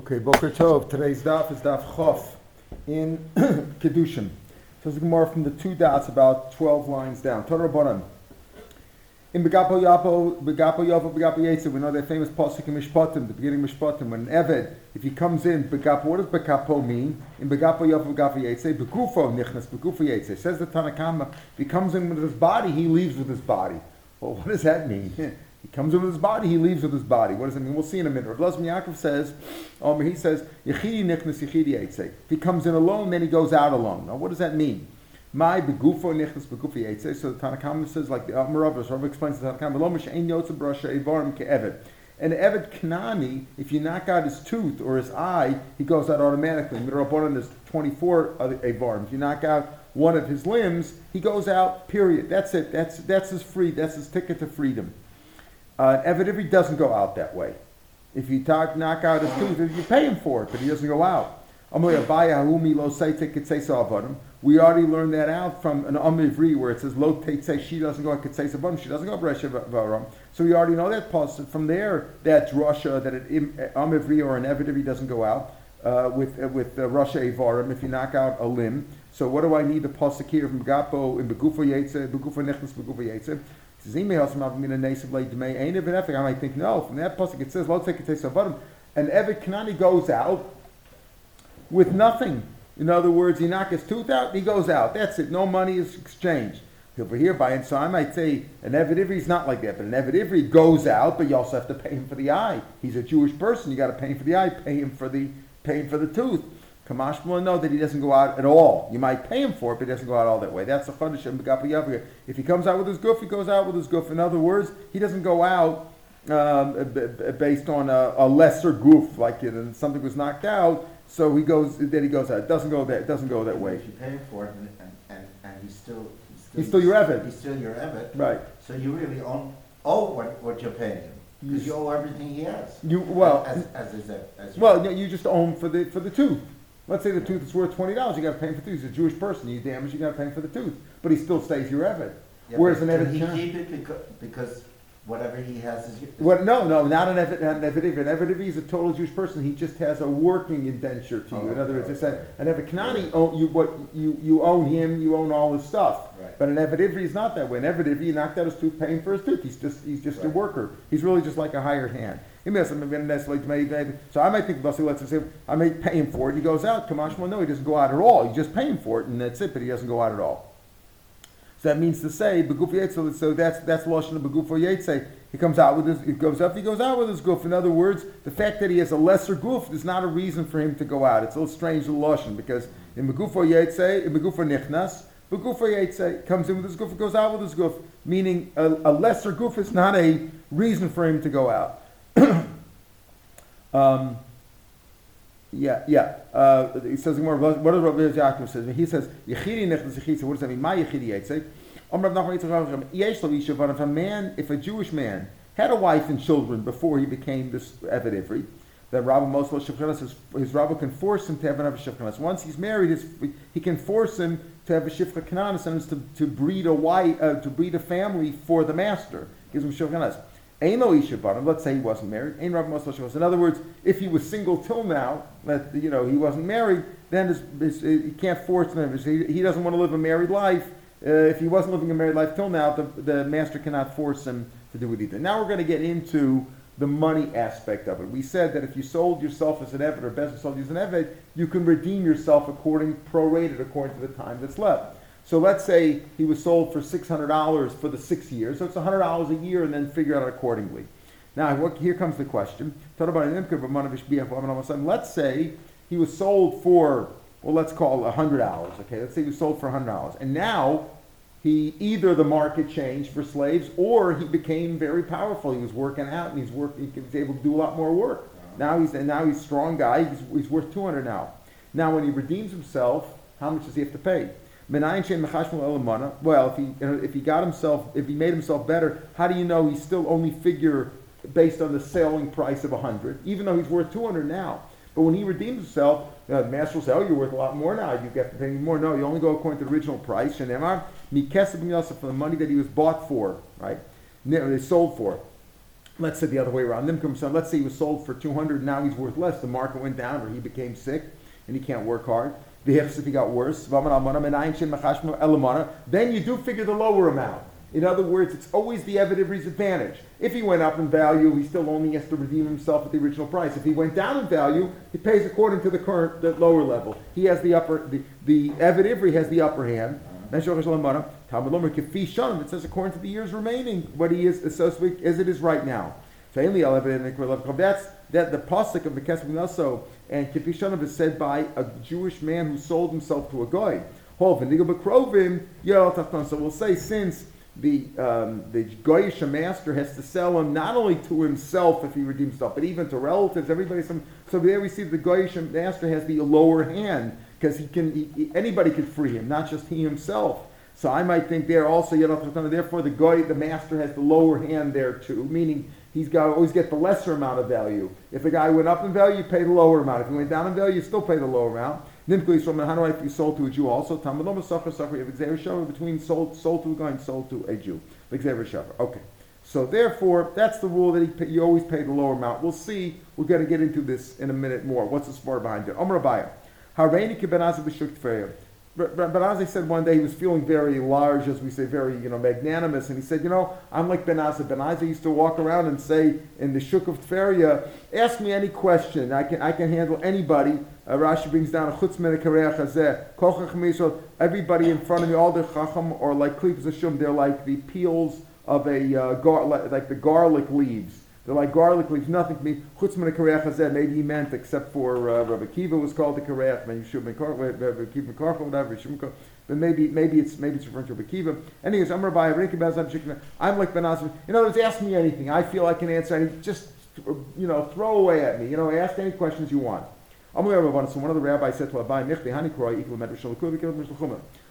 Okay, Boker Tov. Today's daf is daf Chof in Kedushin. So it's more from the two dots, about 12 lines down. Torah Rabbanan. In Begapo Yapo, Begapo Yapo, Begapo Yetzer, we know that famous pasuk in Mishpatim, the beginning of Mishpatim, when an Eved, if he comes in, Begapo, what does Begapo mean? In Begapo Yapo, Begapo Yetzer, Begufo Nichnas, Begufo Yetzer. Says the Tanakama, if he comes in with his body, he leaves with his body. Well, what does that mean? He comes with his body, he leaves with his body. What does it mean? We'll see in a minute. Rav Yaakov says, um, he says, Yechidi nichnas yechidi If he comes in alone, then he goes out alone. Now, what does that mean? My begufo nichnas begufi yetze. So the Tanakhama says, like the Amarav, Rav explains the Tanakhama, lo ein yotze brasha evarim ke'evet. And Eved Kanani, if you knock out his tooth or his eye, he goes out automatically. Midrabanan is 24 Avarim. If you knock out one of his limbs, he goes out, period. That's it. That's, that's his free, that's his ticket to freedom. Uh, Evidently doesn't go out that way. If you talk, knock out his tooth, you pay him for it, but he doesn't go out. We already learned that out from an Amivri where it says lo say she doesn't go say she doesn't go Varam. So we already know that pasuk. From there, that's Russia that an Amivri or an doesn't go out uh, with uh, with uh, Russia Avarim if you knock out a limb. So what do I need the pasuk here from Gapo in Begufo Yetze, Begufo Nechnas, Yetze? I might think, no, from that pasuk it says, Lo And Evet Kanani goes out with nothing. In other words, he knocks his tooth out, he goes out. That's it. No money is exchanged. Over here, by and so I might say an Evet Ivri is not like that, but an Evet Ivri goes out, but you also have to pay him for the eye. He's a Jewish person. You got to pay him for the eye, pay him for the pay him for the tooth. Kamash will know that he doesn't go out at all. You might pay him for it, but he doesn't go out all that way. That's the chadash and If he comes out with his goof, he goes out with his goof. In other words, he doesn't go out um, based on a, a, lesser goof, like it, and something was knocked out. So he goes, then he goes out. It doesn't go that. It doesn't go that way. If you pay him for it, and, and, and he's still he's still, he's still your Evid. He's still your Evid. Right. So you really own owe what, what you're paying him because you owe everything he has. You well as as, as, as, as well you just own for the for the tooth. Let's say the tooth is worth twenty dollars, you got to pay him for the tooth. He's a Jewish person, you damage, you got to pay him for the tooth, but he still stays your Evid. Yeah, Whereas an but Evid he keep it because, because whatever he has is. yours. Well, no, no, not an Evid. An Evid An Evid is a total Jewish person. He just has a working indenture to you. Oh, In other words, okay, it's a, an Evid Kanani, own, oh, you what you you own him, you own all his stuff. Right. But an Evid Ivri is not that way. An Ivri, you knocked out his tooth, paying for his tooth. He's just he's just a worker. He's really just like a hired hand. He may have something like so I might think Bassi let's say I may pay him for it. He goes out. Kamash no, he doesn't go out at all. You just pay him for it, and that's it. But he doesn't go out at all. So that means to say, beguf yetzel. So that's that's lashon of beguf yetzel. He comes out with his. He goes up. He goes out with his goof. In other words, the fact that he has a lesser goof is not a reason for him to go out. It's a little strange the lashon because in beguf yetzel, in beguf nichnas, beguf yetzel comes in with his goof, goes out with his goof. Meaning a, a lesser goof is not a reason for him to go out. um, yeah, yeah. Uh, he says more. What does Rabbi Yaakov says? He says yechidi nechnas yechid. What does that mean? My yechidi yetze. Om Rav Nachman Yitzchak Yesh if a man, if a Jewish man had a wife and children before he became this Eved Ivri, then Rabbi Moshe Shevchanas, his, his Rabbi can force him to have another Shevchanas. Once he's married, his, he can force him to have a Kananis and to, to breed a wife, uh, to breed a family for the master. Gives him Shevchanas. Let's say he wasn't married. Ain Rabbi Moshe. In other words, if he was single till now, that you know he wasn't married, then his, his, he can't force him. He, he doesn't want to live a married life. Uh, if he wasn't living a married life till now, the, the master cannot force him to do it either. Now we're going to get into the money aspect of it. We said that if you sold yourself as an Eved or Bezos sold you as an Eved, you can redeem yourself according, prorated according to the time that's left. So let's say he was sold for $600 for the six years, so it's $100 a year and then figure out accordingly. Now, what, here comes the question. Let's say he was sold for, well, let's call it $100, okay? Let's say he was sold for $100. And now he either the market changed for slaves or he became very powerful. He was working out and he's work, he was able to do a lot more work. Now he's and now he's a strong guy. He's, he's worth two hundred now. Now when he redeems himself, how much does he have to pay? Well, if he if he got himself if he made himself better, how do you know he's still only figure based on the selling price of hundred, even though he's worth two hundred now? But when he redeems himself, uh, the master will say, "Oh, you're worth a lot more now. You get more." No, you only go according to the original price. Shenemar Yosef for the money that he was bought for, right? They sold for. let's say the other way around. Let's say he was sold for 200, now he's worth less. The market went down or he became sick and he can't work hard. The if he got worse, then you do figure the lower amount. In other words, it's always the Evidivri's advantage. If he went up in value, he still only has to redeem himself at the original price. If he went down in value, he pays according to the current, the lower level. He has the upper, the, the Evidivri has the upper hand. It says according to the years remaining, what he is associated as it is right now. That's that the pasuk of the Kesef also and Kefi is said by a Jewish man who sold himself to a guy. So we'll say since the um, the Goyish master has to sell him not only to himself if he redeems himself, but even to relatives, everybody. Some, so there we see the Goyish master has the lower hand because he can he, anybody can free him, not just he himself. So I might think there also, therefore the goy, the master has the lower hand there too, meaning he's got to always get the lesser amount of value. If the guy went up in value, you pay the lower amount. If he went down in value, you still pay the lower amount. Nimkli from how if you sold to a Jew also. Talmud suffer suffer it's between sold sold to a guy and sold to a Jew. Okay. So therefore, that's the rule that he, you always pay the lower amount. We'll see. We're going to get into this in a minute more. What's the sport behind it? Omer Abaye. Hareini kibenazav b'shuk but, but, but as I said one day, he was feeling very large, as we say, very you know magnanimous, and he said, you know, I'm like Ben Azza. Ben Azza used to walk around and say in the Shuk of Tferia, ask me any question, I can I can handle anybody. Uh, Rashi brings down a chutz Everybody in front of me, all the chacham or like klipas they're like the peels of a uh, gar, like the garlic leaves. They're like garlic leaves, nothing to me. Maybe he meant, except for uh, Rabbi Kiva was called the kareach, maybe Shub Rabbi Kiva Karchel, whatever, but maybe maybe it's maybe it's referring to Rabbi Kiva. Anyways, I'm Rabbi Bezam I'm like Ben Azim. In other words, ask me anything. I feel I can answer any. Just you know, throw away at me. You know, ask any questions you want. So one of the rabbis said to Abai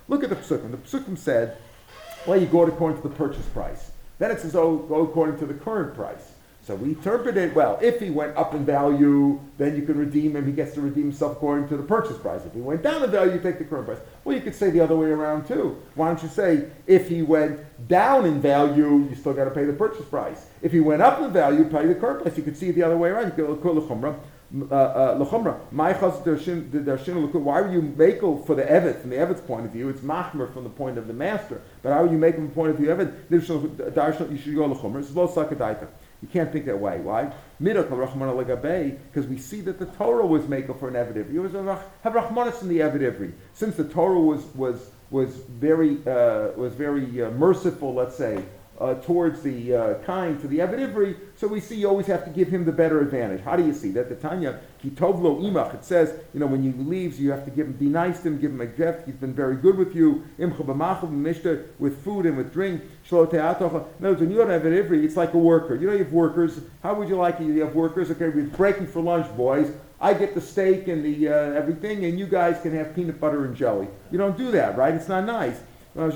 Look at the psukim. The psukim said, well, you go according to the purchase price. Then it says, oh, go according to the current price. So we interpret it, well, if he went up in value, then you can redeem him. He gets to redeem himself according to the purchase price. If he went down in value, you take the current price. Well, you could say the other way around too. Why don't you say, if he went down in value, you still got to pay the purchase price. If he went up in value, pay the current price. You could see it the other way around. You could call the uh, uh, Why were you makel for the Evet from the Evet's point of view? It's machmer from the point of the master. But how would you making from the point of view Evet? You should go l'chumra. It's low sakadaita. You can't think that way. Why? Because we see that the Torah was maker for an Evid It was a, have Rahmanis in the Evid Since the Torah was was was very uh, was very uh, merciful, let's say, uh, towards the uh, kind to the Ivri, so we see you always have to give him the better advantage. How do you see that? The Tanya, Kitovlo imach, it says, you know, when he leaves, you have to give him, be nice to him, give him a gift. He's been very good with you. With food and with drink. In other words, when you have an Ivri, it's like a worker. You know, you have workers. How would you like it? You have workers. Okay, we're breaking for lunch, boys. I get the steak and the uh, everything, and you guys can have peanut butter and jelly. You don't do that, right? It's not nice. You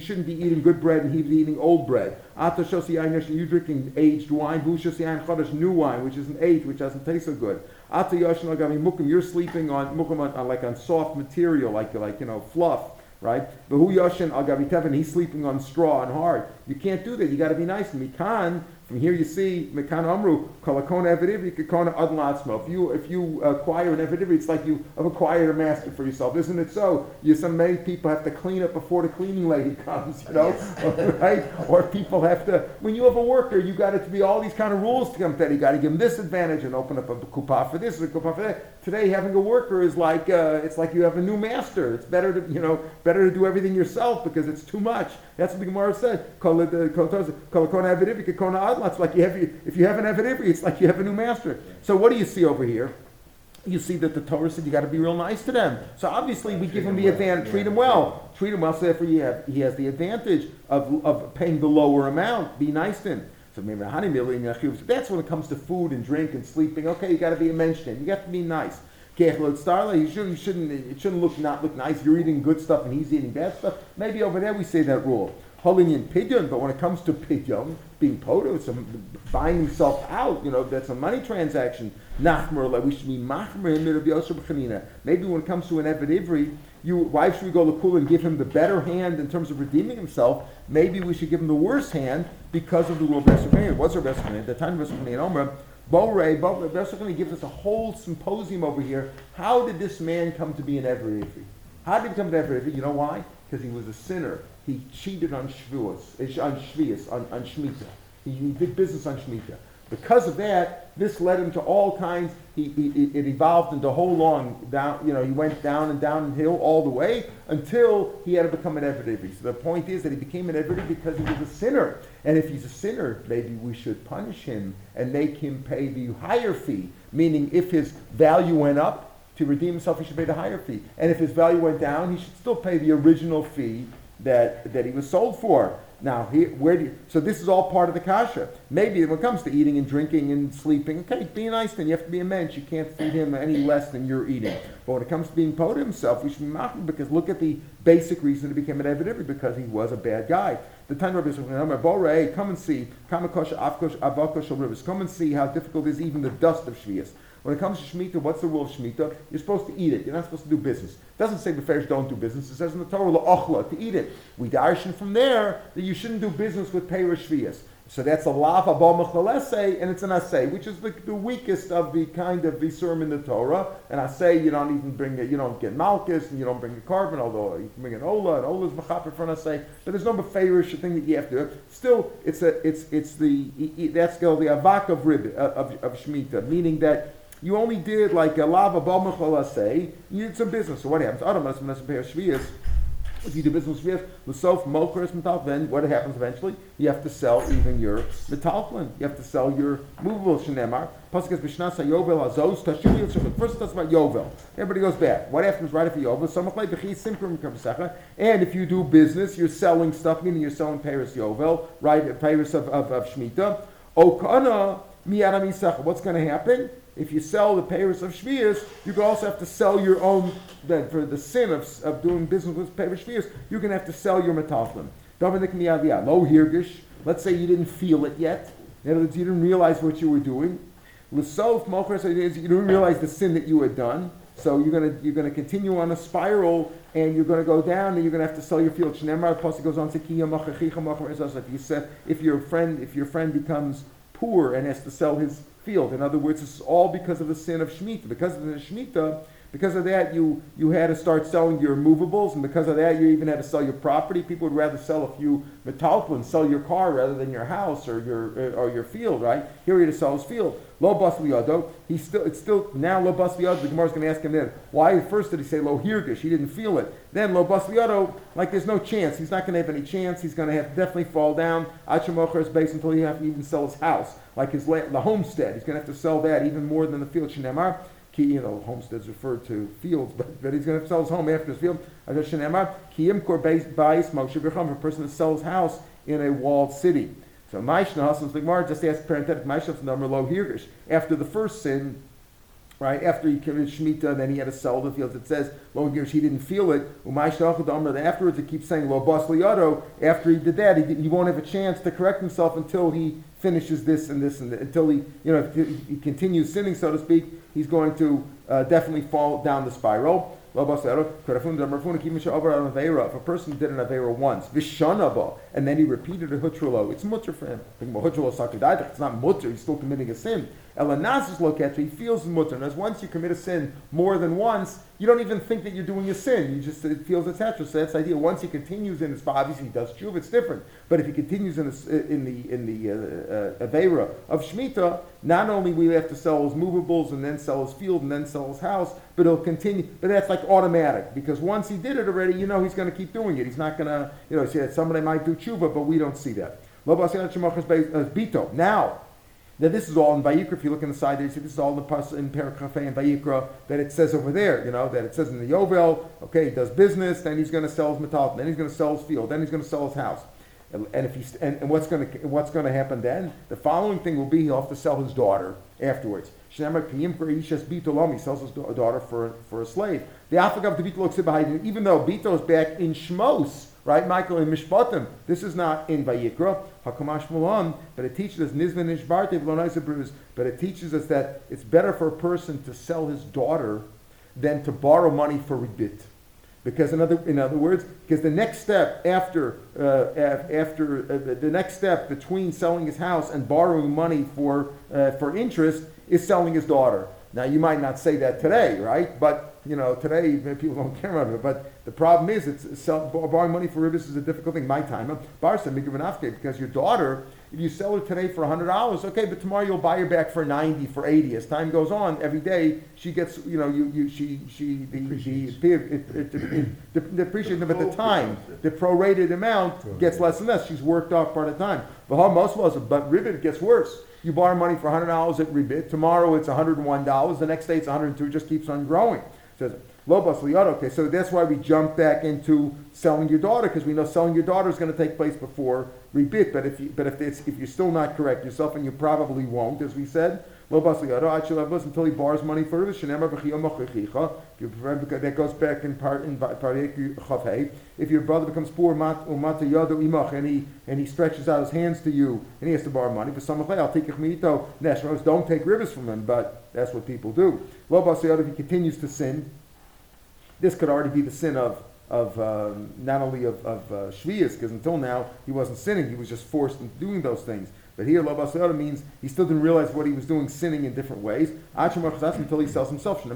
shouldn't be eating good bread and he's eating old bread. You're drinking aged wine, new wine, which isn't aged, which doesn't taste so good. You're sleeping on, on like on soft material, like like you know fluff right? Yoshin al gavitev, he's sleeping on straw and hard. You can't do that. You got to be nice. Mikan, from here you see Mekan Amru Kalakona Evidivri Kakona Adlatzmo. If you if you acquire an Evidivri, it's like you have acquired a master for yourself, isn't it? So you some many people have to clean up before the cleaning lady comes, you know, right? Or people have to when you have a worker, you got it to be all these kind of rules to come that you got to give them this advantage and open up a kupa for this, a kupa for that. Today, having a worker is like uh, it's like you have a new master. It's better to you know better to do everything yourself because it's too much. That's what the Gemara said. It's like you have, if you have an Evid it's like you have a new master. So what do you see over here? You see that the Torah said you got to be real nice to them. So obviously we give him the advantage, treat him well, treat him well. So therefore you have, he has the advantage of, of paying the lower amount. Be nice to him. So maybe that's when it comes to food and drink and sleeping. Okay, you got to be a mention. You got to be nice. You shouldn't, you shouldn't, it shouldn't look not look nice. You're eating good stuff and he's eating bad stuff. Maybe over there we say that rule holding in pidyon, but when it comes to pidyon, being poto, it's buying himself out, you know, that's a money transaction. Nachmer, we should be machmer him of Yosef Maybe when it comes to an Evid Ivri, you, why should we go Lakula and give him the better hand in terms of redeeming himself? Maybe we should give him the worse hand because of the rule of Besukani. What's our Besukani? The time of Besukani and Omer, Borei, Besukani gives us a whole symposium over here. How did this man come to be an Evri How did he come to Evri You know why? Because he was a sinner. He cheated on Shavuos, eh, on Shvius, on, on Shemitah. He, he did business on Shemitah. Because of that, this led him to all kinds. He, he, it evolved into whole long down. You know, he went down and downhill all the way until he had to become an Eved So the point is that he became an Eved because he was a sinner. And if he's a sinner, maybe we should punish him and make him pay the higher fee. Meaning, if his value went up to redeem himself, he should pay the higher fee. And if his value went down, he should still pay the original fee that that he was sold for. Now, he, where do you, so this is all part of the kasha. Maybe when it comes to eating and drinking and sleeping, okay, be nice then. You have to be a mensch. You can't feed him any less than you're eating. But when it comes to being po himself, we should be mocking because look at the basic reason he became an Eved because he was a bad guy. The time Rabbi says, come and see, come and see how difficult is even the dust of Shvias. When it comes to Shemitah, what's the rule of Shemitah? You're supposed to eat it. You're not supposed to do business. It doesn't say the fairs don't do business. It says in the Torah, la'ochla, to eat it. We darshan from there that you shouldn't do business with Peirish Shvias. So that's a lav abal mechalese, and it's an assay, which is the, the, weakest of the kind of visurim in the Torah. And I say you don't even bring it, you don't get malchus, and you don't bring the carbon, although you can bring an ola, and ola's mechaper for an assay. But there's no beferish thing that you have to do. Still, it's a, it's, it's the, that's called the avak of rib, of, of, of shemitah, meaning that you only did like a lava balmachal say, you did some business. So what happens? If you do business with Lasof, Mokras, Metal, then what happens eventually? You have to sell even your metalplin. You have to sell your movable Shenemar. Pasuk is Bishnasa Yovel Azos Tashuli First talks about Yovel. Everybody goes back. What happens right after Yovel? Samachlei Bechi Simprim Kabsacha. And if you do business, you're selling stuff, meaning you're selling Paris Yovel, right? Paris of, of, of Shemitah. Okana Miyara What's going to happen? If you sell the Paris of Shvius, you could also have to sell your own, then for the sin of, of doing business with Paris Shvius, you're going to have to sell your. Dominic Miyaviyah, oh, low hirgish, let's say you didn't feel it yet, in other words, you didn't realize what you were doing. You didn't realize the sin that you had done, so you're going to you're going to continue on a spiral, and you're going to go down, and you're going to have to sell your field. Shnemar Pasuk goes on to if your friend if your friend becomes poor and has to sell his field. In other words, it's all because of the sin of Shemitah. Because of the Shemitah, because of that, you, you had to start selling your movables, and because of that, you even had to sell your property. People would rather sell a few metalpin, sell your car rather than your house or your or your field, right? Here he had to sell his field. Lo bas He's still it's still now lo bas The Gemara's going to ask him then why first did he say lo hirgish? He didn't feel it. Then lo bas like there's no chance. He's not going to have any chance. He's going to have definitely fall down. Achamocher is based until he have to even sell his house, like his the homestead. He's going to have to sell that even more than the field. Shinemar you know, homesteads refer to fields, but, but he's going to sell his home after his field. A person that sells house in a walled city. So Maishna Hassan Gemara just asks parenthetic Maishna number low hirgish. After the first sin, right, after he committed Shemitah, then he had to sell the fields. It says hirgish, he didn't feel it. Afterwards, it keeps saying lo bas liyato. After he did that, he, he won't have a chance to correct himself until he finishes this and this and that, until he, you know, he continues sinning, so to speak he's going to uh, definitely fall down the spiral. If a person did an Avera once, Vishanaba, and then he repeated a Hutralo, it's mutter for him. It's not mutter, he's still committing a sin. Elanasis loketri, he feels mutter. And as once you commit a sin more than once, you don't even think that you're doing a sin. You just it feels etc. So that's the idea. Once he continues in his obviously he does tshuva, it's different. But if he continues in, the in the in the uh, uh, avera of shmita, not only will he have to sell his movables and then sell his field and then sell his house, but he'll continue. But that's like automatic because once he did it already, you know he's going to keep doing it. He's not going to you know say that somebody might do tshuva, but we don't see that. Uh, now now this is all in Vayikra. If you look in the side there, you see this is all in the pas in Perikafe and Vayikra that it says over there. You know that it says in the Yovel. Okay, he does business, then he's going to sell his metal, then he's going to sell his field, then he's going to sell his house. And, and if he's and, and what's going to what's going to happen then? The following thing will be he'll have to sell his daughter afterwards. He sells his daughter for for a slave. The Afagav Bito even though Bito is back in Shmos right, Michael, in Mishpatim. This is not in Vayikra, Hakamash Mulan, but it teaches us Nizvan Ishbarte but it teaches us that it's better for a person to sell his daughter than to borrow money for rebit. Because in other, in other words, because the next step after, uh, after, uh, the next step between selling his house and borrowing money for, uh, for interest is selling his daughter. Now, you might not say that today, right? But, you know, today, people don't care about it. But the problem is, it's, sell, borrowing money for ribbis is a difficult thing. My time, Barsa, because your daughter, if you sell her today for hundred dollars, okay, but tomorrow you'll buy her back for ninety, for eighty. As time goes on, every day she gets, you know, you, you, she, she, the, the, it, it, it, depreciates, but the time, the prorated amount gets less and less. She's worked off part of the time. But how most of us, but ribbit gets worse. You borrow money for hundred dollars at ribbit. Tomorrow it's hundred and one dollars. The next day it's hundred and two. It just keeps on growing. Says Lobos liado. Okay, so that's why we jump back into selling your daughter because we know selling your daughter is going to take place before rebit. But if you, but if it's if you're still not correct yourself, and you probably won't, as we said, until he borrows money for it. That goes back in part in If your brother becomes poor, and he and he stretches out his hands to you, and he has to borrow money. I'll take. Don't take rivers from him, but that's what people do. If he continues to sin this could already be the sin of, of um, not only of, of uh, because until now he wasn't sinning, he was just forced into doing those things. But here, Lo Basayada means he still didn't realize what he was doing, sinning in different ways. Until he sells himself.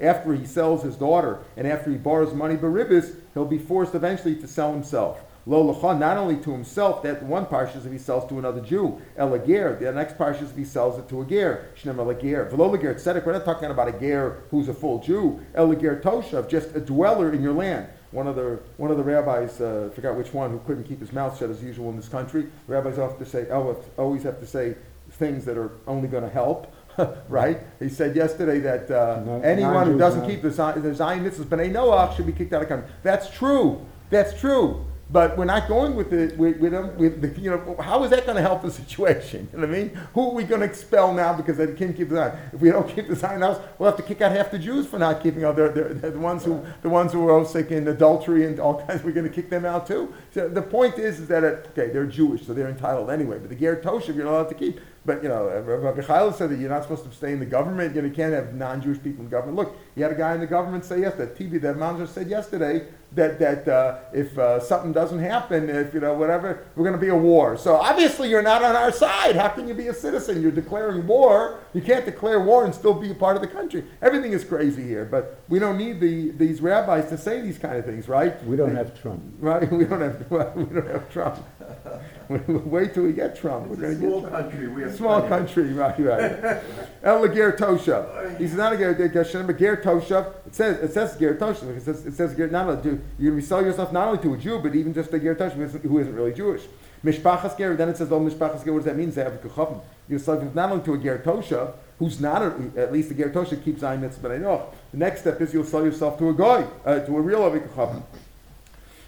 After he sells his daughter and after he borrows money baribis, he'll be forced eventually to sell himself. Lo lecha, not only to himself, that one parsha if he sells to another Jew. El ger, the next parsha if he sells it to a ger. Shnem el ger. V'lo leger tzedek, we're not talking about a ger who's a full Jew. El ger toshav, just a dweller in your land. One of the one of the rabbis, uh, forgot which one, who couldn't keep his mouth shut as usual in this country. Rabbis have to say, oh, always have to say things that are only going to help. right? He said yesterday that uh, anyone who non-Jews, doesn't keep the the Zayin mitzvahs, B'nai Noach, should be kicked out of the country. That's true. That's true. But we're not going with the with, with, them, with the, you know how is that going to help the situation? You know what I mean? Who are we going to expel now because they can't keep the Zayin? If we don't keep the Zayin house, we'll have to kick out half the Jews for not keeping. Oh, they're, the ones who the ones who are sick in adultery and all kinds. We're going to kick them out too. So the point is, is that it, okay, they're Jewish, so they're entitled anyway. But the Ger Toshav, you're not allowed to keep. But you know, uh, Rabbi Chaim said that you're not supposed to stay in the government. You, know, you can't have non-Jewish people in government. Look, you had a guy in the government say yesterday. TV that Manzer said yesterday that that uh, if uh, something doesn't happen, if you know whatever, we're going to be a war. So obviously you're not on our side. How can you be a citizen? You're declaring war. You can't declare war and still be a part of the country. Everything is crazy here. But we don't need the these rabbis to say these kind of things, right? We don't have Trump. Right? We don't have we don't have Trump. Wait till we get Trump. We're It's going a to get small Trump. country, we have. Small plenty. country, right, right. El Ger Toshav. He's not a Ger Toshav, but Ger Toshav. It says it says Ger Toshav. It says it says Ger not only to you're going to sell yourself not only to a Jew, but even just a Ger Toshav who isn't, who isn't really Jewish. Mishpachas Ger. Then it says oh Mishpachas Ger. What does that mean? Ze'av Kuchavim. You're selling not only to a Ger Toshav, who's not a, at least a Ger Toshav keeps Zayin Mitzvah. But I know the next step is you'll sell yourself to a guy, uh, to a real Avikachavim.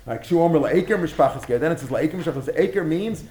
Like Shuomer La'aker Mishpachas it says La'aker Mishpachas. Aker means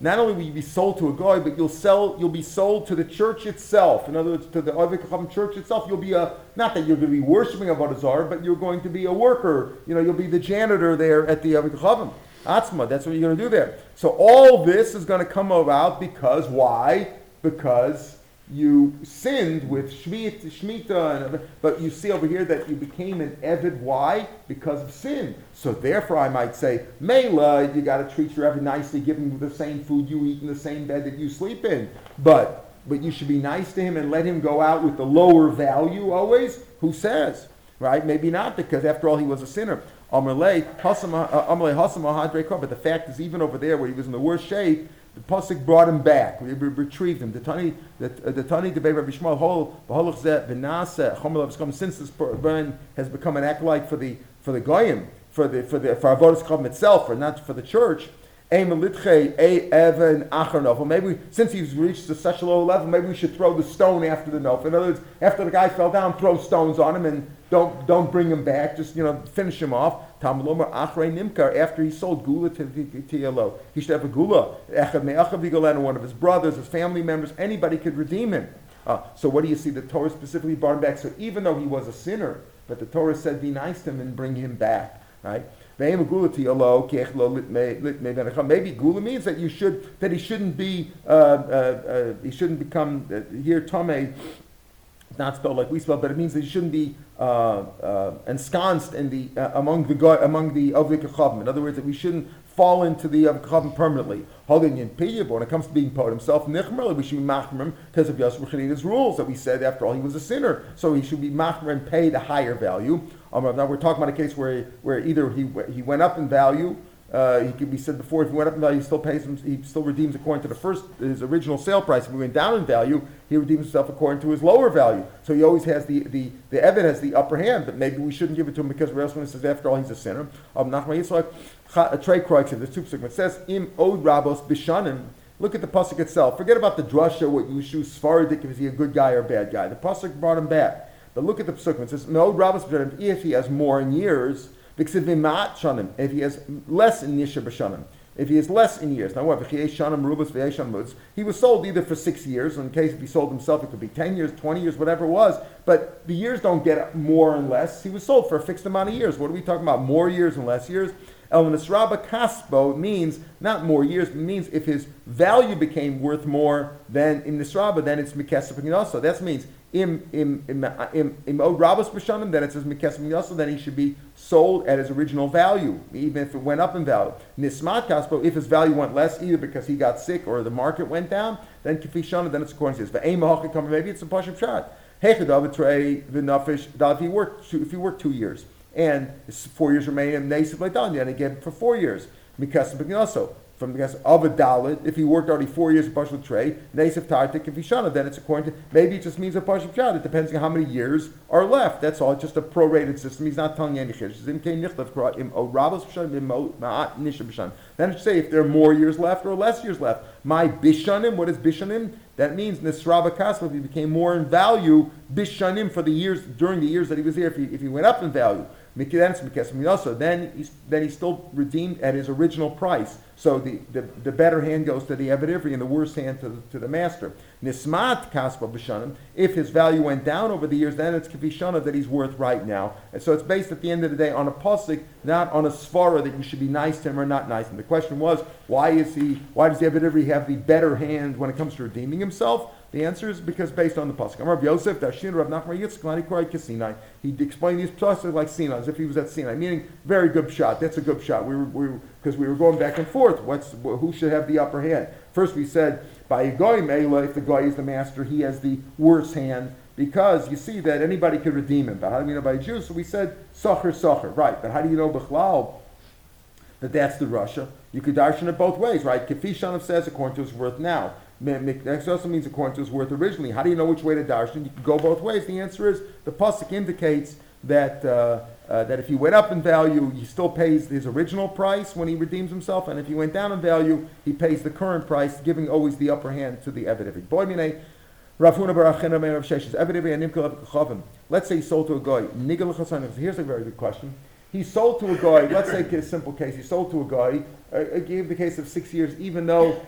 not only will you be sold to a guy, but you'll sell. You'll be sold to the church itself. In other words, to the Avikacham church itself. You'll be a not that you're going to be worshiping Avodah Zarah, but you're going to be a worker. You know, you'll be the janitor there at the Avikachavim. Atzma. That's what you're going to do there. So all this is going to come about because why? Because you sinned with Shmit, Shemitah, and, but you see over here that you became an Evid. Why? Because of sin. So therefore, I might say, Mela, you got to treat your Evid nicely, give him the same food you eat in the same bed that you sleep in. But but you should be nice to him and let him go out with the lower value always. Who says? Right? Maybe not, because after all, he was a sinner. Uh. But the fact is, even over there where he was in the worst shape, the pasuk brought him back. We re- retrieved him. The Tani, the uh, the Tani debate Rabbi Shmuel Hol B'Holach Zeh V'Naseh Chomel Avskom. Since this burn has become an acolyte for the for the goyim, for the for the for Avodas Chaim itself, or not for the church. Maybe we, since he's reached to such a low level, maybe we should throw the stone after the nof. In other words, after the guy fell down, throw stones on him and don't don't bring him back. Just you know, finish him off. Talmud Achrei Nimkar. After he sold gula to TLO, he should have a gula. Echad me'achav one of his brothers, his family members, anybody could redeem him. Uh, so what do you see? The Torah specifically brought him back. So even though he was a sinner, but the Torah said, be nice to him and bring him back. Right? Maybe gula means that you should that he shouldn't be uh, uh, uh, he shouldn't become uh, here tame It's not spelled like we spell, but it means that you shouldn't be uh, uh, ensconced in the uh, among the among the Avik. In other words, that we shouldn't fall into the Avik permanently. Holding in Piyah, but when it comes to being Pod himself, Nichmer, we should be Machmer because of Yosef rules that we said. After all, he was a sinner, so he should be Machmer and pay the higher value. Um, now we're talking about a case where where either he he went up in value. Uh, he could be said before, if he went up in value, he still pays him, he still redeems according to the first, his original sale price. If he went down in value, he redeems himself according to his lower value. So he always has the, the, the Evid has the upper hand, but maybe we shouldn't give it to him because Rashi says, after all, he's a sinner. Um, Nachman Yitzchak, Cha- a Trey said, the two segment says, Im od rabos bishanim. Look at the pasuk itself. Forget about the drasha, what you choose Sfaradik, is he a good guy or a bad guy. The pasuk brought him back. But look at the pasuk. It says, Meod rabos bishanim, if he has more in years, if he has less in Nisha b'shanim, if he has less in years. Now what, he was sold either for six years, in case if he sold himself, it could be ten years, twenty years, whatever it was, but the years don't get more and less. He was sold for a fixed amount of years. What are we talking about? More years and less years? El Nisraba Kasbo means not more years, but means if his value became worth more than in Nisraba, then it's Mikesef also. That means im im im im im od oh, rabos b'shanim, then it says Mikesef also, then he should be sold at his original value, even if it went up in value. Nismat Kasbo, if his value went less, either because he got sick or the market went down, then Kifi Shanim, then it's according to this. Maybe it's a Pashup shot. If he worked two, if he worked two years and four years remaining, and again for four years. Mikasa also from the guess of a dalit, if he worked already four years in partial trade, Nesif Tartik, if he shana, then it's according to maybe it just means a partial shot. It depends on how many years are left. That's all. It's just a prorated system. He's not telling you any b'shanim. Then say if there are more years left or less years left. My bishanim, what is bishanim? That means Nisrava Kaspa, if he became more in value, bishanim for the years during the years that he was here, if he, if he went up in value. Mikidens Mikesam also, then he's then he's still redeemed at his original price. So the, the, the better hand goes to the Eved Ivri and the worse hand to the, to the master. Nismat Kaspa B'shanim, if his value went down over the years, then it's Kavishana that he's worth right now. And so it's based at the end of the day on a Pusik, not on a Svara that you should be nice to him or not nice him. The question was, why is he, why does the Eved Ivri have the better hand when it comes to redeeming himself? The answer is because based on the pasuk. Amar Yosef, Dashin, Rav Nachman Yitzchak, Korai. He explained these pasuk like Sinai, as if he was at Sinai, meaning very good shot. That's a good shot. We were, because we were going back and forth. What's who should have the upper hand? First, we said by Goy Mela, if the guy is the master, he has the worse hand because you see that anybody could redeem him. But how do we know by Jews? So we said Sacher Sacher, right? But how do you know Bechlal? That that's the Russia. You could darshan it both ways, right? Kafi Shanov says according to his worth now. Next also means according to his worth originally. How do you know which way to darshan? You can go both ways. The answer is the pasuk indicates that uh, uh, that if he went up in value, he still pays his original price when he redeems himself, and if he went down in value, he pays the current price, giving always the upper hand to the evidivi. Boy, mine. Rav Huna Baruch Chena Meir Rav Sheshes. Evidivi and Nimkel Chavim. Let's say he sold to a guy. Here's a very good question. He sold to a guy. Let's take a simple case. He sold to a guy. Uh, gave the case of six years, even though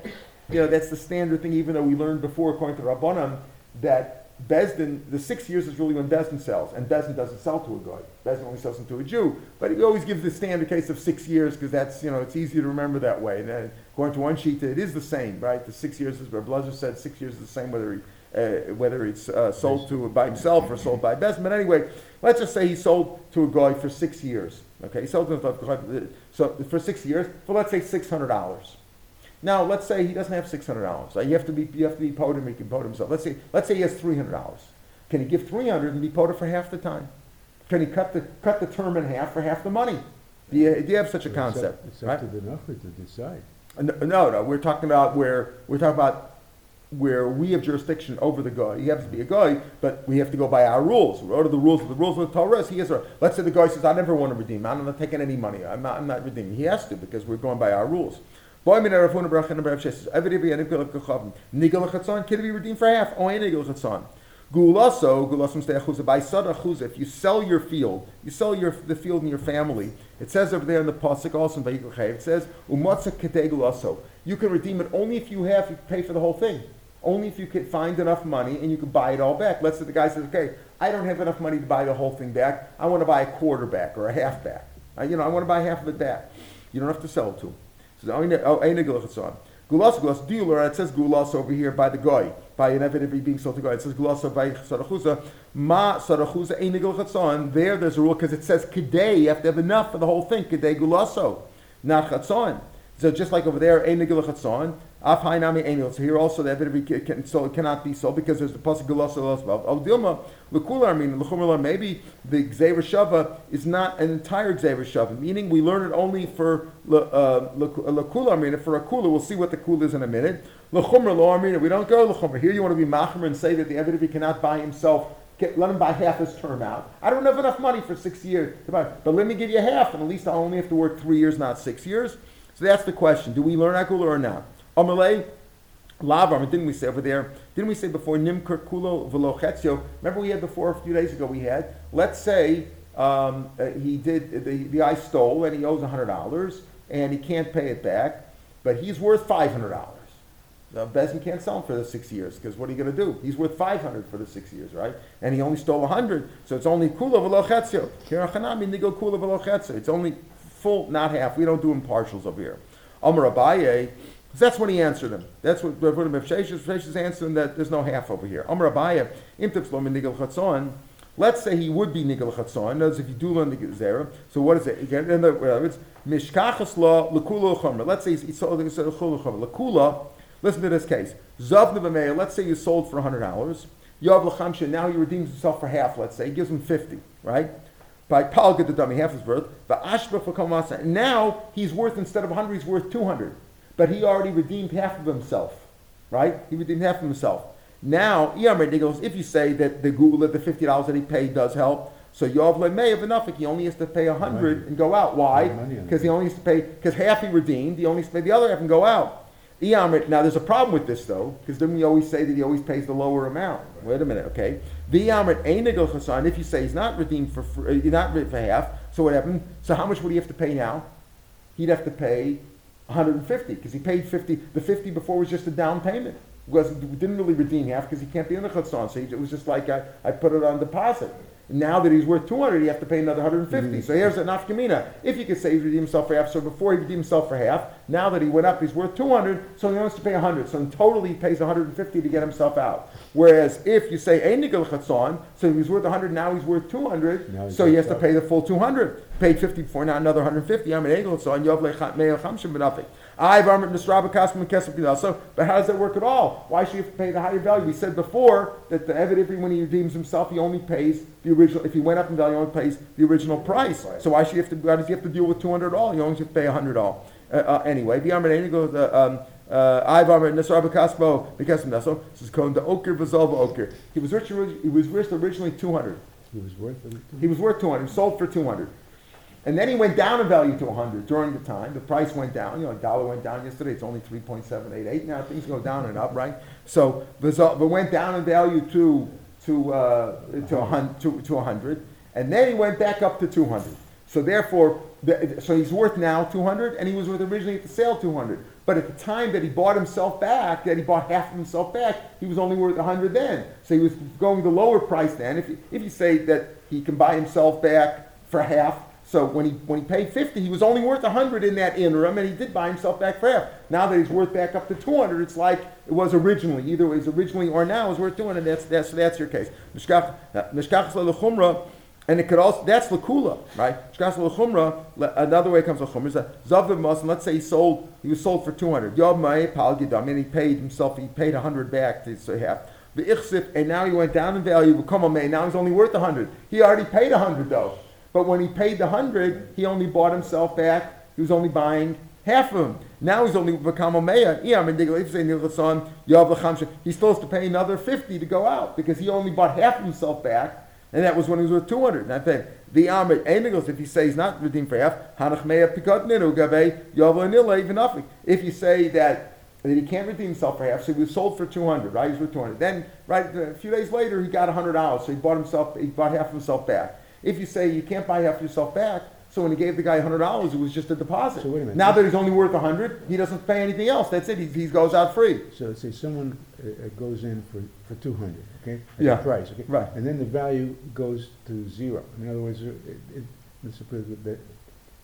you know, that's the standard thing, even though we learned before, according to Rabbanim, that Bezdin, the six years is really when Bezdin sells, and Bezdin doesn't sell to a guy. Bezdin only sells him to a Jew. But he always gives the standard case of six years because that's, you know, it's easier to remember that way. And then, according to one sheet, it is the same, right? The six years is where Blazer said six years is the same whether he, uh, whether it's uh, sold to by himself or sold by Bezdin. But anyway, let's just say he sold to a guy for six years. Okay, he sold to him so for six years for let's say six hundred dollars. Now, let's say he doesn't have six hundred dollars. You have to be you have to be potem. He can pot himself. Let's say let's say he has three hundred dollars. Can he give three hundred and be potem for half the time? Can he cut the cut the term in half for half the money? Do you, do you have such a It's up- concept? It's right? to the Nachri to decide. No, no, we're talking about where, we're talking about where we have jurisdiction over the guy. He happens to be a guy, but we have to go by our rules. What are the rules? The rules of the Torah is he has a, let's say the guy says, I never want to redeem. I'm not taking any money. I'm not, I'm not redeeming. He has to because we're going by our rules. Boy, min arafuna barachin and barav sheshes. Everybody and nigel kachavim. Nigel chatzon can be redeemed for half. Oh, nigel chatzon. Gulaso, gulasum stei achuza. By sad achuza, if you sell your field, you sell your the field in your family. It says over there in the pasuk also in Vayikol Chayiv, it says umatza ketei gulaso. You can redeem it only if you have you pay for the whole thing. Only if you can find enough money and you can buy it all back. Let's say the guy says, okay, I don't have enough money to buy the whole thing back. I want to buy a quarter back or a half back. Uh, you know, I want to buy half of it back. You don't have to sell it to him. So, "Oh, oh, eine Gilchitz on. Gulas, gulas, dealer, it says gulas over here by the guy, by an evidence being sold to guy. It says gulas by sarachuza. Ma sarachuza ein chatzon. There, there's a rule because it says kedei. You have to have enough for the whole thing. Kedei gulaso, not chatzon. So just like over there, ein nigel chatzon. Af hainami ein. So here also the evidence can, so it cannot be sold because there's the pasuk as well. Al dilma lekula. I mean lechumrla. Maybe the xaver shava is not an entire xaver shava, meaning we learn it only for le- uh, mean for a kula. We'll see what the kula is in a minute. Lechumra lo armina. We don't go lechumra. Here you want to be machmer and say that the evidence cannot buy himself. Let him buy half his term out. I don't have enough money for six years but let me give you half, and at least I only have to work three years, not six years. So that's the question: Do we learn akula or not? Amalei. Lavar, didn't we say over there? Didn't we say before nimker kulo velochetzio? Remember we had before a few days ago. We had. Let's say um, uh, he did the the guy stole and he owes hundred dollars and he can't pay it back, but he's worth five hundred dollars. The Bezin can't sell him for the six years because what are you going to do? He's worth five hundred for the six years, right? And he only stole hundred, so it's only kula velochetzio. It's only full, not half. We don't do impartials over here. Amar Abaye. That's when he answered him. That's what Rav Huda Mepsheshes answered him that there's no half over here. Amar Abaye, im tiflo min nigel chatzon. Let's say he would be nigel chatzon. Notice if you do learn the zera. So what is it? Again, in other words, mishkachas la lekula chomer. Let's say he sold lekula chomer. Lekula. Listen to this case. Zav nebameya. Let's say you sold for hundred dollars. Yav lachamsha. Now he redeems himself for half. Let's say he gives him fifty. Right. By Paul get the dummy half his worth. But ashba for kamasa. Now he's worth instead of hundred, he's worth two hundred but he already redeemed half of himself, right? He redeemed half of himself. Now, if you say that the Google that the fifty dollars that he paid does help, so Yov Lemay have Enough, he only has to pay a hundred Money. and go out. Why? Because he only has to pay because half he redeemed, he only has to pay the other half and go out. Now there's a problem with this though, because then we always say that he always pays the lower amount. Wait a minute, okay? The Iyamrit Einigel Chasan, if you say he's not redeemed for free, uh, not for half, so what happened? So how much would he have to pay now? He'd have to pay 150 because he paid 50. The 50 before was just a down payment. Was didn't really redeem half because he can't be in the chutzon. So he, it was just like I, I put it on deposit. Now that he's worth 200, you have to pay another 150. Mm-hmm. So here's an nafkamina. If you could say he redeemed himself for half, so before he redeemed himself for half, now that he went up, he's worth 200, so he wants to pay 100. So in total, he pays 150 to get himself out. Whereas if you say ein nigel chatzon, so he was worth 100, now he's worth 200, Now he's so he has worth to pay the full 200. Paid 50 before, now another 150. I'm an egel chatzon, yov lechat me'el chamshim benafik. I've varmit nisraba kasm kesef pinal. So, but how does that work at all? Why should you pay the higher value? We said before that the evident when he redeems himself, he only pays the original. If he went up in value, he only pays the original price. So why should you have to? Why does he have to deal with two hundred all? He only to pay hundred all. Uh, uh, anyway, v'amrit goes. Uh, um, uh, I varmit nisraba kasmo because of so this is called the oker v'zalva oker. He was rich. He was rich originally two hundred. He was worth. He was worth 200, sold for 200. And then he went down in value to 100 during the time. The price went down. You know, dollar went down yesterday. It's only 3.788. Now things go down and up, right? So the so- but went down in value to to uh, to, a hun- to to 100, and then he went back up to 200. So therefore, the, so he's worth now 200, and he was worth originally at the sale 200. But at the time that he bought himself back, that he bought half of himself back, he was only worth 100 then. So he was going the lower price then. If you, if you say that he can buy himself back for half, so when he when he paid 50, he was only worth 100 in that interim, and he did buy himself back for half. Now that he's worth back up to 200, it's like it was originally. Either it was originally or now is worth 200. That's that's that's your case. Mishkach mishkach lechumra. And it could also, that's lakula, right? Shkas l'chumra, le- another way comes l'chumra is that Zav Muslim, let's say he sold, he was sold for 200. Yob Ma'e Pal Gidam, and he paid himself, he paid 100 back to so half. The Ichsif, and now he went down in value, become a man. now he's only worth 100. He already paid 100 though. But when he paid the 100, he only bought himself back, he was only buying half of him. Now he's only become a mayor. L'chamsha, he's supposed to pay another 50 to go out because he only bought half of himself back. And that was when he was worth 200. And I think the Amrit Enigos, if you say he's not redeemed for half, Hanach Meya Pikot Ninu Yavanilla even nothing. If you say that that he can't redeem himself for half, so he was sold for 200, right? He was worth 200. Then, right, a few days later, he got $100, so he bought himself, he bought half of himself back. If you say you can't buy half of yourself back, so when he gave the guy $100, it was just a deposit. So wait a minute. Now that he's only worth 100, he doesn't pay anything else. That's it. He, he goes out free. So let's say someone uh, uh, goes in for, for two hundred, okay? At Yeah, the price, okay? right. And then the value goes to zero. In other words, uh, it, it, that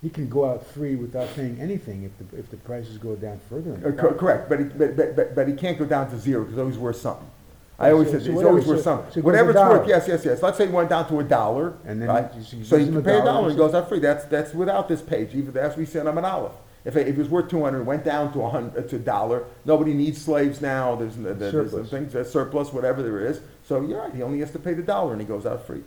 he can go out free without paying anything if the, if the prices go down further. Uh, cor- Correct, but, he- but, but- but, but he can't go down to zero, because always worth something. I always said, so whatever, always worth so- something. so it goes Whatever a it's worth, yes, yes, yes. Let's say it went down to a dollar, And then right? you- you So you gives him can a pay a dollar, dollar and so- goes out free. That's, that's without this page, even as we said on an olive. If it, if it was worth two hundred, went down to a hundred, to a dollar, nobody needs slaves now, there's, n- there's Surplus. things, there's surplus, whatever there is. So you're right, he only has to pay the dollar and he goes out free.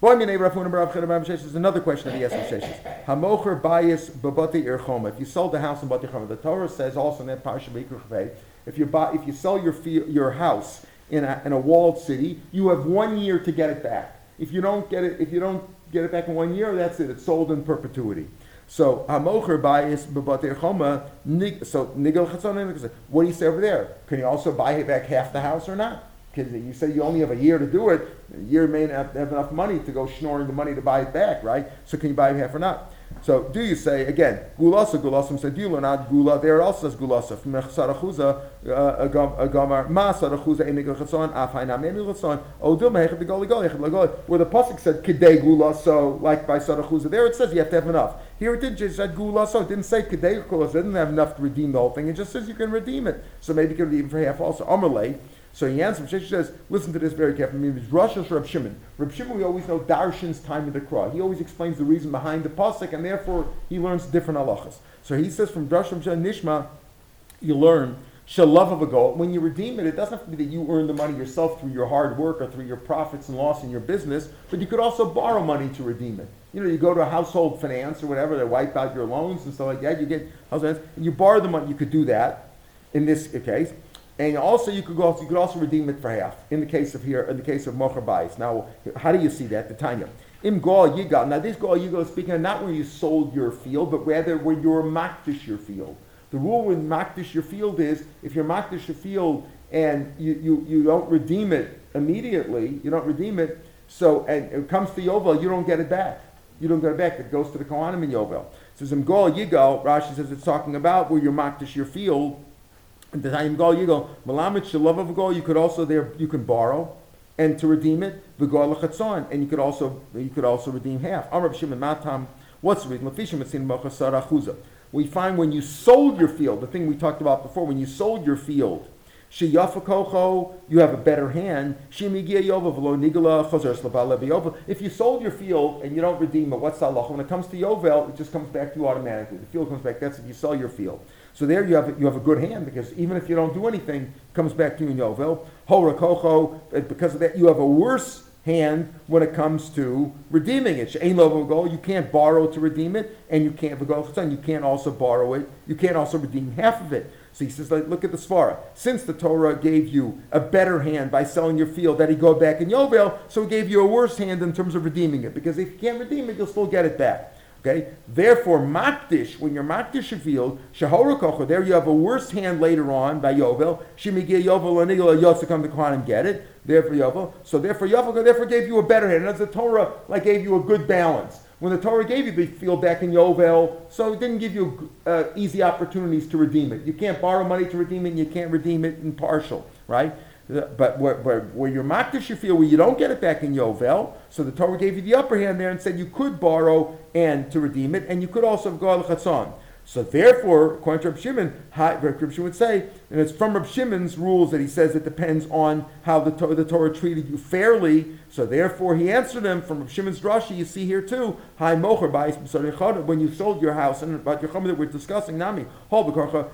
Boy, my neighbor, Rav Huna bar Rav Chena bar Sheshes, another question that he from Sheshes. Hamocher bayis babati irchoma. If you sold the house in Bati Choma, the Torah says also in that parsha. If you buy, if you sell your your house in a, in a walled city, you have one year to get it back. If you don't get it, if you don't get it back in one year, that's it. It's sold in perpetuity. So hamocher bayis babati irchoma. So nigel chatzon. and- What do you say over there? Can you also buy it back half the house or not? Because you say you only have a year to do it, a year may not have enough money to go snoring the money to buy it back, right? So can you buy it half or not? So do you say, again, gulasa, gulasim said do you learn not gula, there it also says gulasa. From Sarachuza, uh, a gamar, ma Sarachuza, enigel chatzon, af hainam enigel chatzon, odil mehechet the goli goli, where the pasuk said kidei gula, so like by Sarachuza, there it says you have to have enough. Here it did just said gula, so it didn't say kidei gula, it didn't have enough to redeem the whole thing, it just says you can redeem it. So maybe you can redeem for half also. Amalei, so he answers, Sheshes says, listen to this very carefully. It's Rosh Hashanah Reb Shimon. Reb Shimon, we always know Darshan's time of the Krah. He always explains the reason behind the pasuk, and therefore he learns different halachas. So he says from Darshan Nishma, you learn shalav of a goal. When you redeem it, it doesn't have to be that you earn the money yourself through your hard work or through your profits and loss in your business, but you could also borrow money to redeem it. You know, you go to a household finance or whatever, they wipe out your loans and stuff like that. You get household finance, and you borrow the money. You could do that in this case. And also, you could go. You could also redeem it for half. In the case of here, in the case of mocher bayis. Now, how do you see that? The Tanya. Im gol yigal. Now, this gol yigal is speaking not where you sold your field, but rather when you were makdish your field. The rule when makdish your field is if you're makdish your field and you, you, you don't redeem it immediately, you don't redeem it. So and it comes to yovel, you don't get it back. You don't get it back. It goes to the kohanim in yovel. So im gol yigal. Rashi says it's talking about where you're makdish your field. The time go, you go, Malamit of go, you could also there you can borrow and to redeem it, Vigor Lachatzon, and you could also you could also redeem half. Amr Shimon Matam, what's the reason? Lafishim Mochasar Achuza. We find when you sold your field, the thing we talked about before, when you sold your field, Sheyafakocho, you have a better hand. If you sold your field and you don't redeem it, what's halacha? When it comes to Yovel, it just comes back to you automatically. The field comes back. That's if you sell your field. So there you have you have a good hand because even if you don't do anything, comes back to you in Yovel. Hora Kocho, uh, because of that, you have a worse hand when it comes to redeeming it. She'ain lo go, you can't borrow to redeem it, and you can't you can't also borrow it. You can't also redeem half of it. So he says, look at the svara. Since the Torah gave you a better hand by selling your field, that he go back in Yovel, so he gave you a worse hand in terms of redeeming it. Because if you can't redeem it, you'll still get it back. Okay? Therefore, makdish, when you're makdish a field, shahora kocha, there you have a worse hand later on by Yovel. Shemigia Yovel anigla yosef come to Khan and get it. Therefore Yovel. So therefore Yovel therefore gave you a better hand. And as the Torah like gave you a good balance. When the Torah gave you the field back in Yovel, so it didn't give you uh, easy opportunities to redeem it. You can't borrow money to redeem it, and you can't redeem it in partial, right? But where, where, where you're makdish you feel where you don't get it back in Yovel, so the Torah gave you the upper hand there and said you could borrow and to redeem it, and you could also go al chatzon. So therefore, according to Reb Shimon, Reb Shimon would say, and it's from Reb Shimon's rules that he says it depends on how the, Torah, the Torah treated you fairly. So therefore, he answered him from Reb Shimon's drashi. You see here too, Hi mocher when you sold your house and about your chum that we're discussing, Nami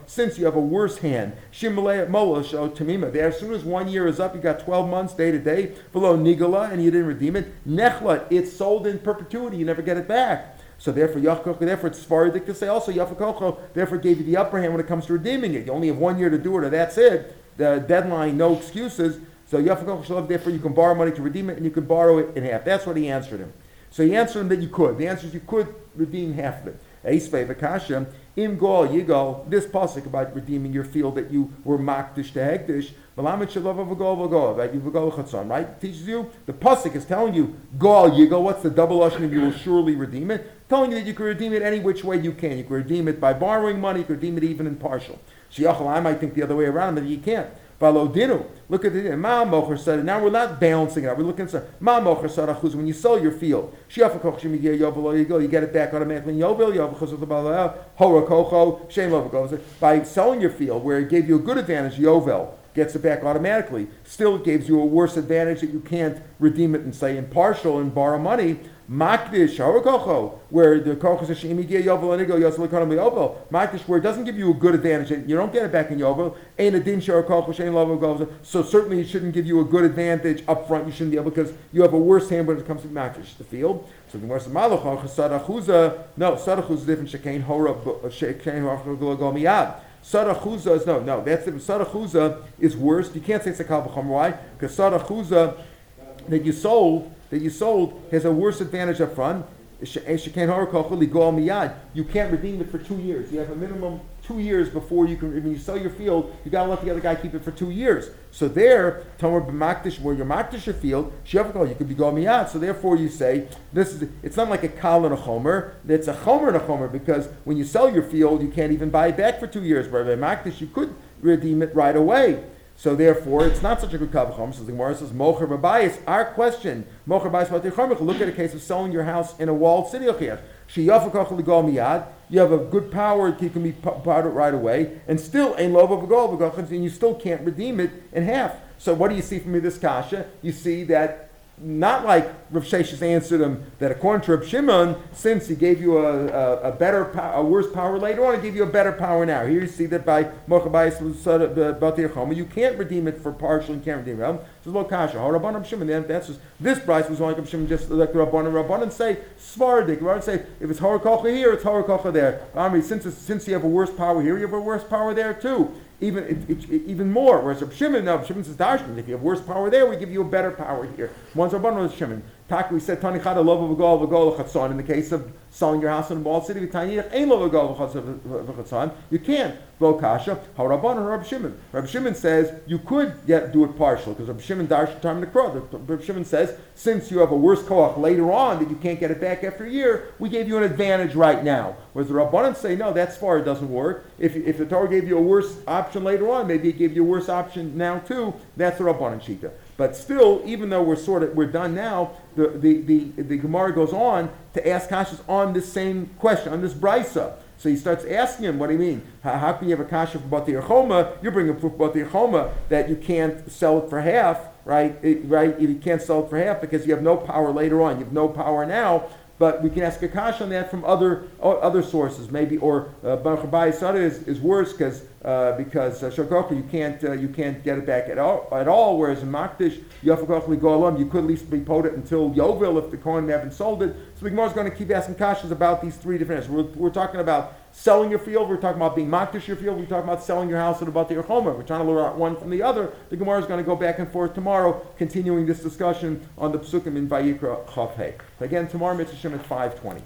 since you have a worse hand, Shimalei Mola Tamima. There, as soon as one year is up, you got twelve months day to day below Nigala, and you didn't redeem it. Nechla, it's sold in perpetuity. You never get it back. So therefore, Yachkoch, therefore it's Sfaridic to say also Yafakocho, therefore gave you the upper hand when it comes to redeeming it. You only have one year to do it, or that's it. The deadline, no excuses. So Yafakoch Shalav, therefore you can borrow money to redeem it, and you can borrow it in half. That's what he answered him. So he answered him that you could. The answer is you could redeem half of it. Eisvei v'kasha, im gol yigal, this pasuk about redeeming your field that you were makdish to hegdish, right? Right? Teaches you, the pasuk is telling you, gol yigal, what's the double lashon you will surely redeem it? Telling you that you can redeem it any which way you can. You can redeem it by borrowing money, you can redeem it even in partial. Shiachal, I might think the other way around, but you can't. Valo dinu. Look at the ma mocher sada. Now we're not balancing it out. We're looking at ma mocher sada chuz. When you sell your field, shiafa koch shemigia yovel you. You get it back automatically. Yovel yovel chuz of the balal hora kocho shem. By selling your field where it gave you a good advantage, yovel gets it back automatically. Still, it gives you a worse advantage that you can't redeem it and say impartial and borrow money. Makdish where the kochos yovel anigo. Makdish, where it doesn't give you a good advantage, you don't get it back in yovel. Ain't a din lovel. So certainly, it shouldn't give you a good advantage up front. You shouldn't be able because you have a worse hand when it comes to makdish the field. So the Gemara says chasadachuza. No, sadachuza is different. Shekain hora shekain hora go miyad. Sadachuza is no, no. That's different. Sadachuza is worse. You can't say it's a kal. Why? Because sadachuza that you sold that you sold has a worse advantage up front. Eh, you can't redeem it for two years. You have a minimum two years before you can. When you sell your field, you got to let the other guy keep it for two years. So there, Tomer b'makdish, where you're makdish your field, shavakol, you could be go miyad. So therefore, you say this is. It's not like a kal and a chomer. It's a chomer and a chomer because when you sell your field, you can't even buy it back for two years. But by makdish, you could redeem it right away. So therefore, it's not such a good kavachom. So the Gemara says, "Mocher b'bayis." Our question, "Mocher b'bayis Look at a case of selling your house in a walled city. Sheyafakach l'gol miyad. You have a good power; you can be it right away, and still a love of v'gol and you still can't redeem it in half. So what do you see from me this kasha? You see that not like Rav Sheshes answered him that according to Rav Shimon, since he gave you a, a, a better, a worse power later on, he gave you a better power now. Here you see that by Mochabayis uh, Choma, you can't redeem it for partial and can't redeem it. Um, Kasha. How Rabban Rav Shimon? The answer is this price was only Rav Shimon just like the Rabban and Rabban and say Svardik. Rabban say if it's Horokocha here, it's Horokocha there. I mean, since since you have a worse power here, you have a worse power there too even it, it, even more. Whereas Reb Shimon, Reb Shimon says Darshan, if you have worse power there, we give you a better power here. One's Rabban, one's Shimon. We said Tani Chada Lov V'Gol V'Gol V'Chatzon. In the case of selling your house in a walled city, V'Tani Ein Lov V'Gol V'Chatzon. You can't. V'O Kasha. How Rabban or Reb Shimon? Reb Shimon says you could yet do it partial because Reb Shimon Darshan Tarm Nekro. Reb Shimon says since you have a worse koach later on that you can't get it back after a year, we gave you an advantage right now. Whereas the Rabbanan say no, that's far it doesn't work. If if the Torah gave you a worse option later on, maybe it gave you a worse option now too. That's the Rabbanan Shita. But still, even though we're sort of we're done now, the the, the, the Gemara goes on to ask Kashas on this same question, on this brisa. So he starts asking him, what do you mean? How, how can you have a kasha for Bati Choma? You're bringing proof Bati Choma that you can't sell it for half, right? It, right? You can't sell it for half because you have no power later on. You have no power now. But we can ask a kasha on that from other other sources, maybe or Baruch uh, is, is worse because uh, because uh, you can't uh, you can't get it back at all at all. Whereas in Makdish Yafakoch Golam you could at least be potent until Yovel if the coin haven't sold it. So the Gemara is going to keep asking kashas about these three different. We're, we're talking about selling your field. We're talking about being Makdish your field. We're talking about selling your house and about the Homer. We're trying to learn out one from the other. The Gemara is going to go back and forth tomorrow, continuing this discussion on the Psukim in Vayikra Chafhei. Again, tomorrow Mitzvah at five twenty.